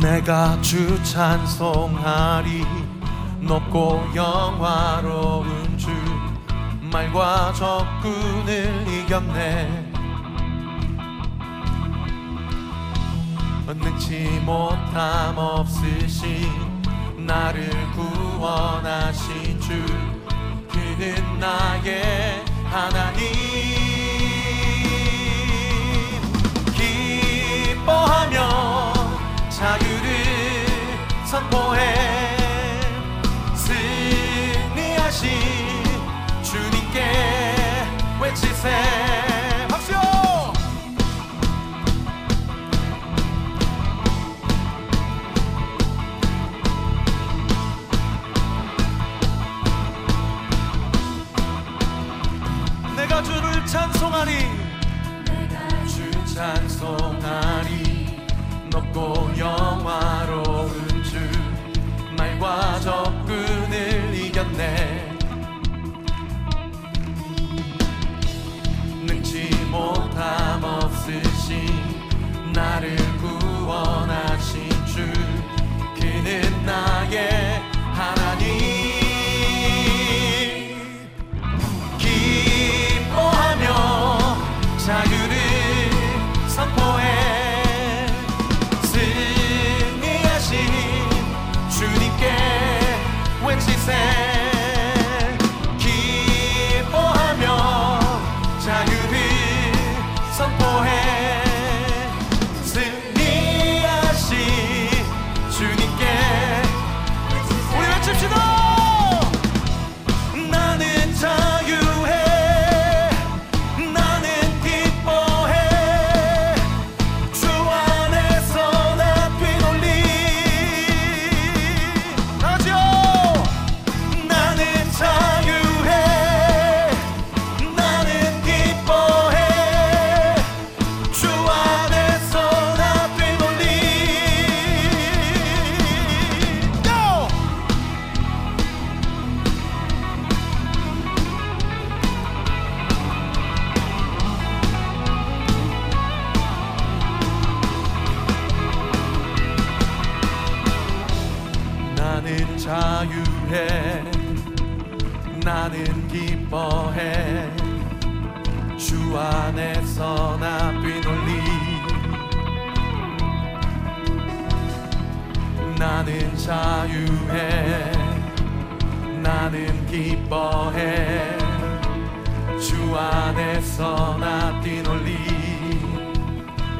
내가 주 찬송하리. 높고 영화로운 주 말과 적군을 이겼네. 능치 못함 없으신 나를 구원하신 주 그는 나의 하나님. 기뻐하며 자유를 선포해. 승리하신 주님께 외치세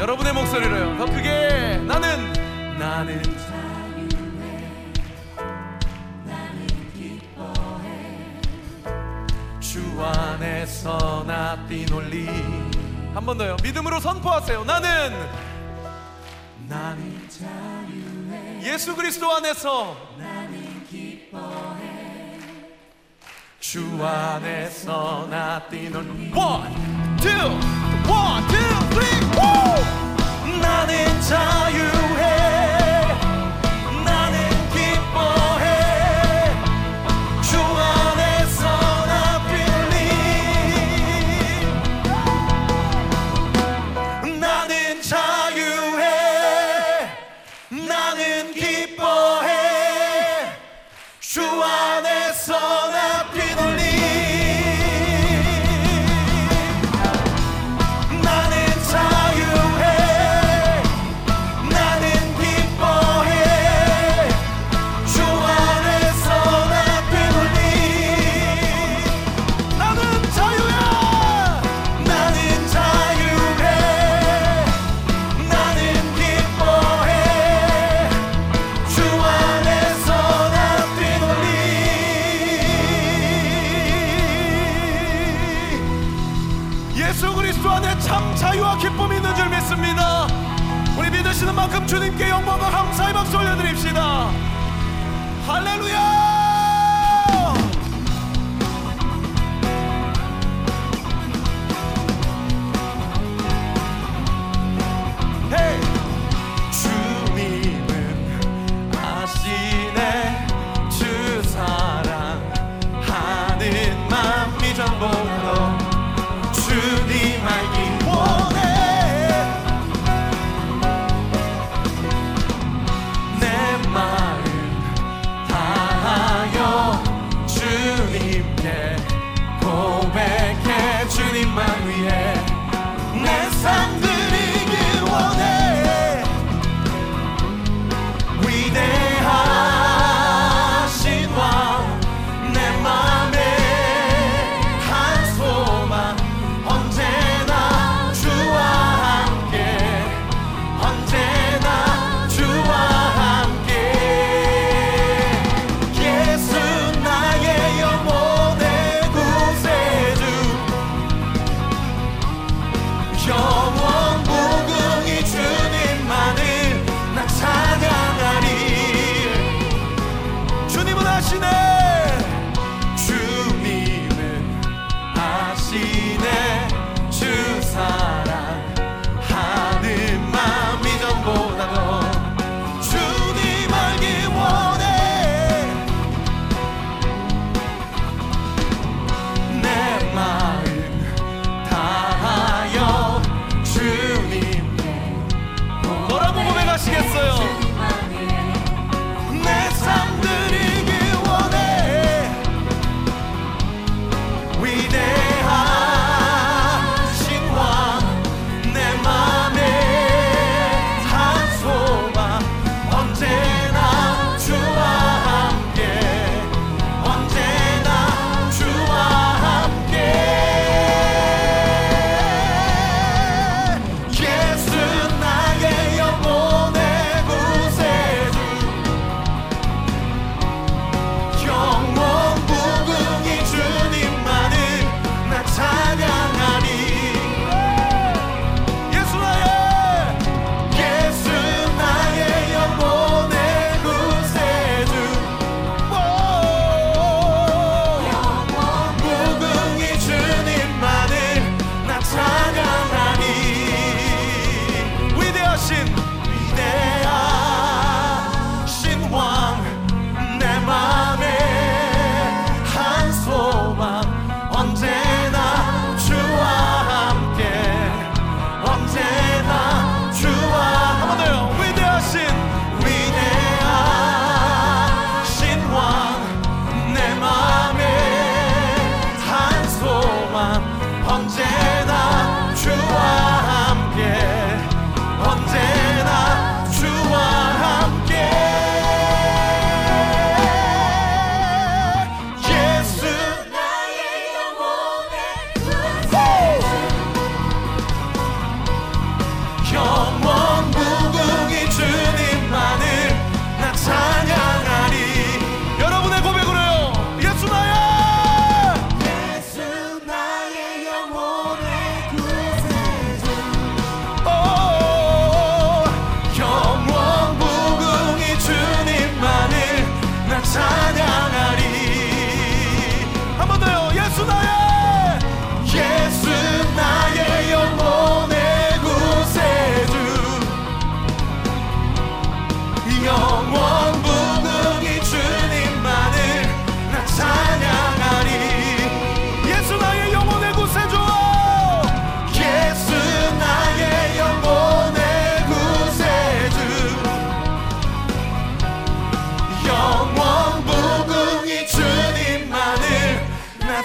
여러분의 목소리로요. 더 크게. 나는. 나는 주 안에서 나 뛰놀리. 한 번 더요. 믿음으로 선포하세요. 나는. 나는 예수 그리스도 안에서. 주 안에서 나 뛰놀리. One, two, one, two, entire 예수 그리스도 안에 참 자유와 기쁨이 있는 줄 믿습니다. 우리 믿으시는 만큼 주님께 영광과 감사의 박수 올려드립시다. 할렐루야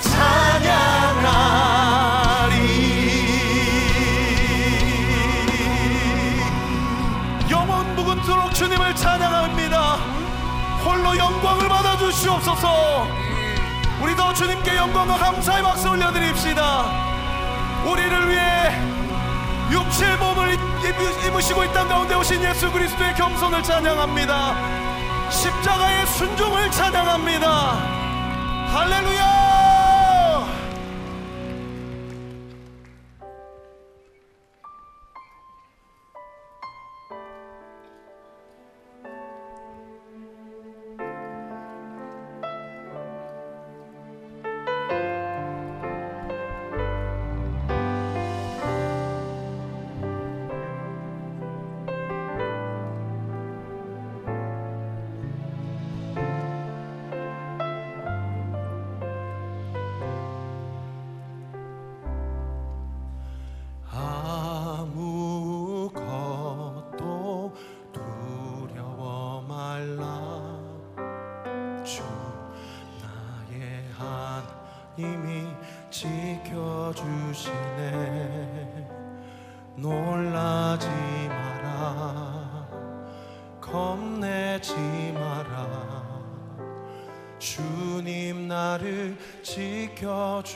찬양하리. 영원 부근토록 주님을 찬양합니다. 홀로 영광을 받아주시옵소서. 우리도 주님께 영광과 감사의 박수 올려드립시다. 우리를 위해 육체의 몸을 입으시고 이 땅 가운데 오신 예수 그리스도의 겸손을 찬양합니다. 십자가의 순종을 찬양합니다. 할렐루야! 겁내지 마라. 주님 나를 지켜주시네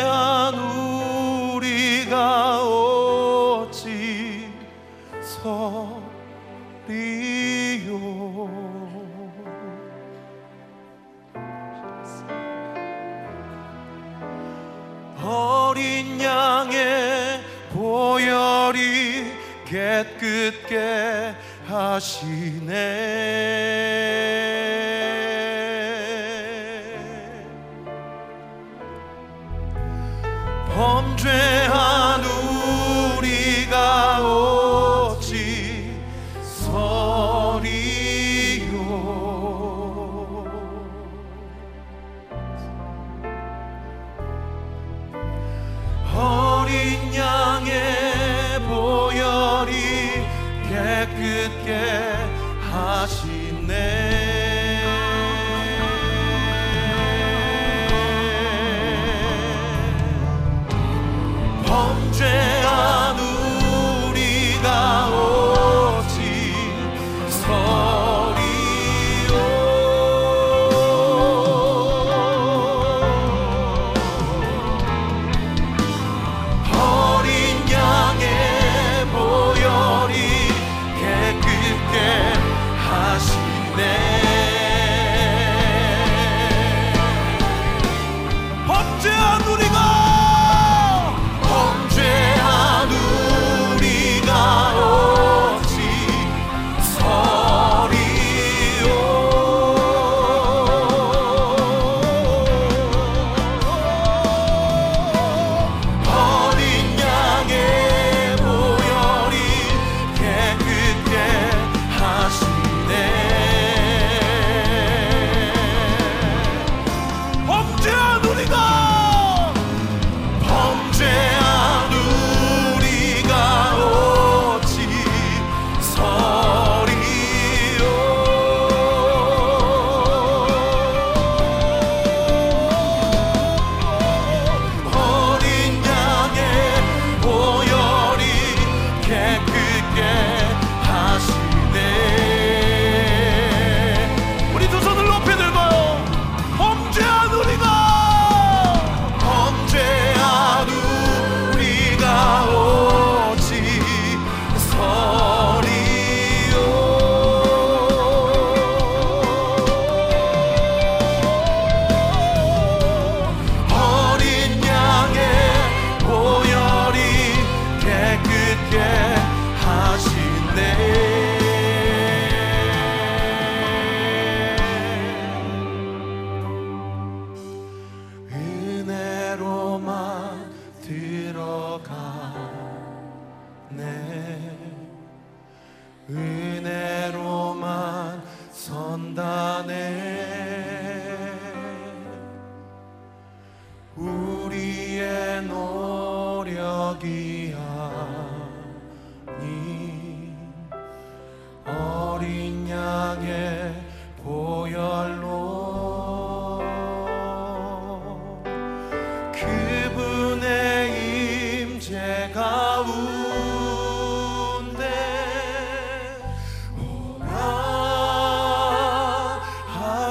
패한 우리가 어찌 서리요? 어린 양의 보혈이 깨끗게 하시네. 하시. 只要努力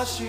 she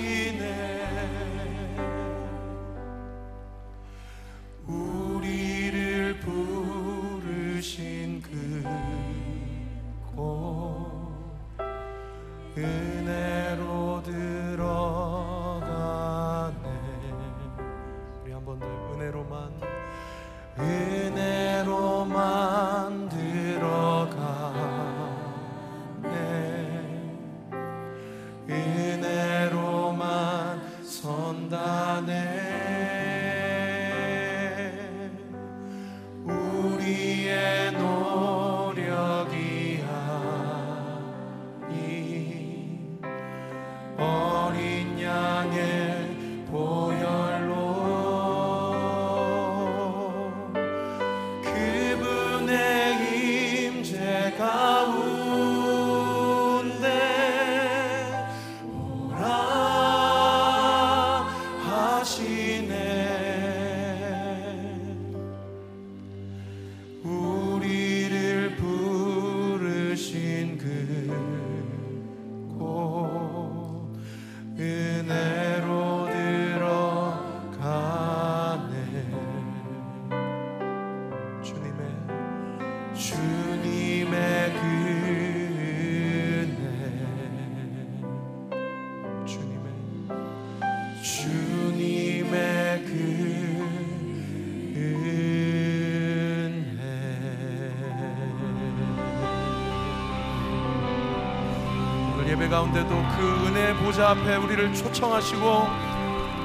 가운데도 그 은혜 보좌 앞에 우리를 초청하시고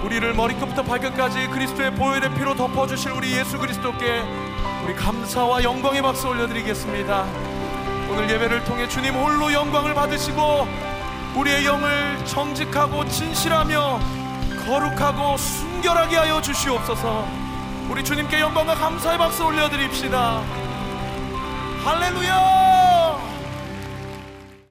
우리를 머리끝부터 발끝까지 그리스도의 보혈의 피로 덮어주실 우리 예수 그리스도께 우리 감사와 영광의 박수 올려드리겠습니다. 오늘 예배를 통해 주님 홀로 영광을 받으시고 우리의 영을 정직하고 진실하며 거룩하고 순결하게 하여 주시옵소서. 우리 주님께 영광과 감사의 박수 올려드립시다. 할렐루야!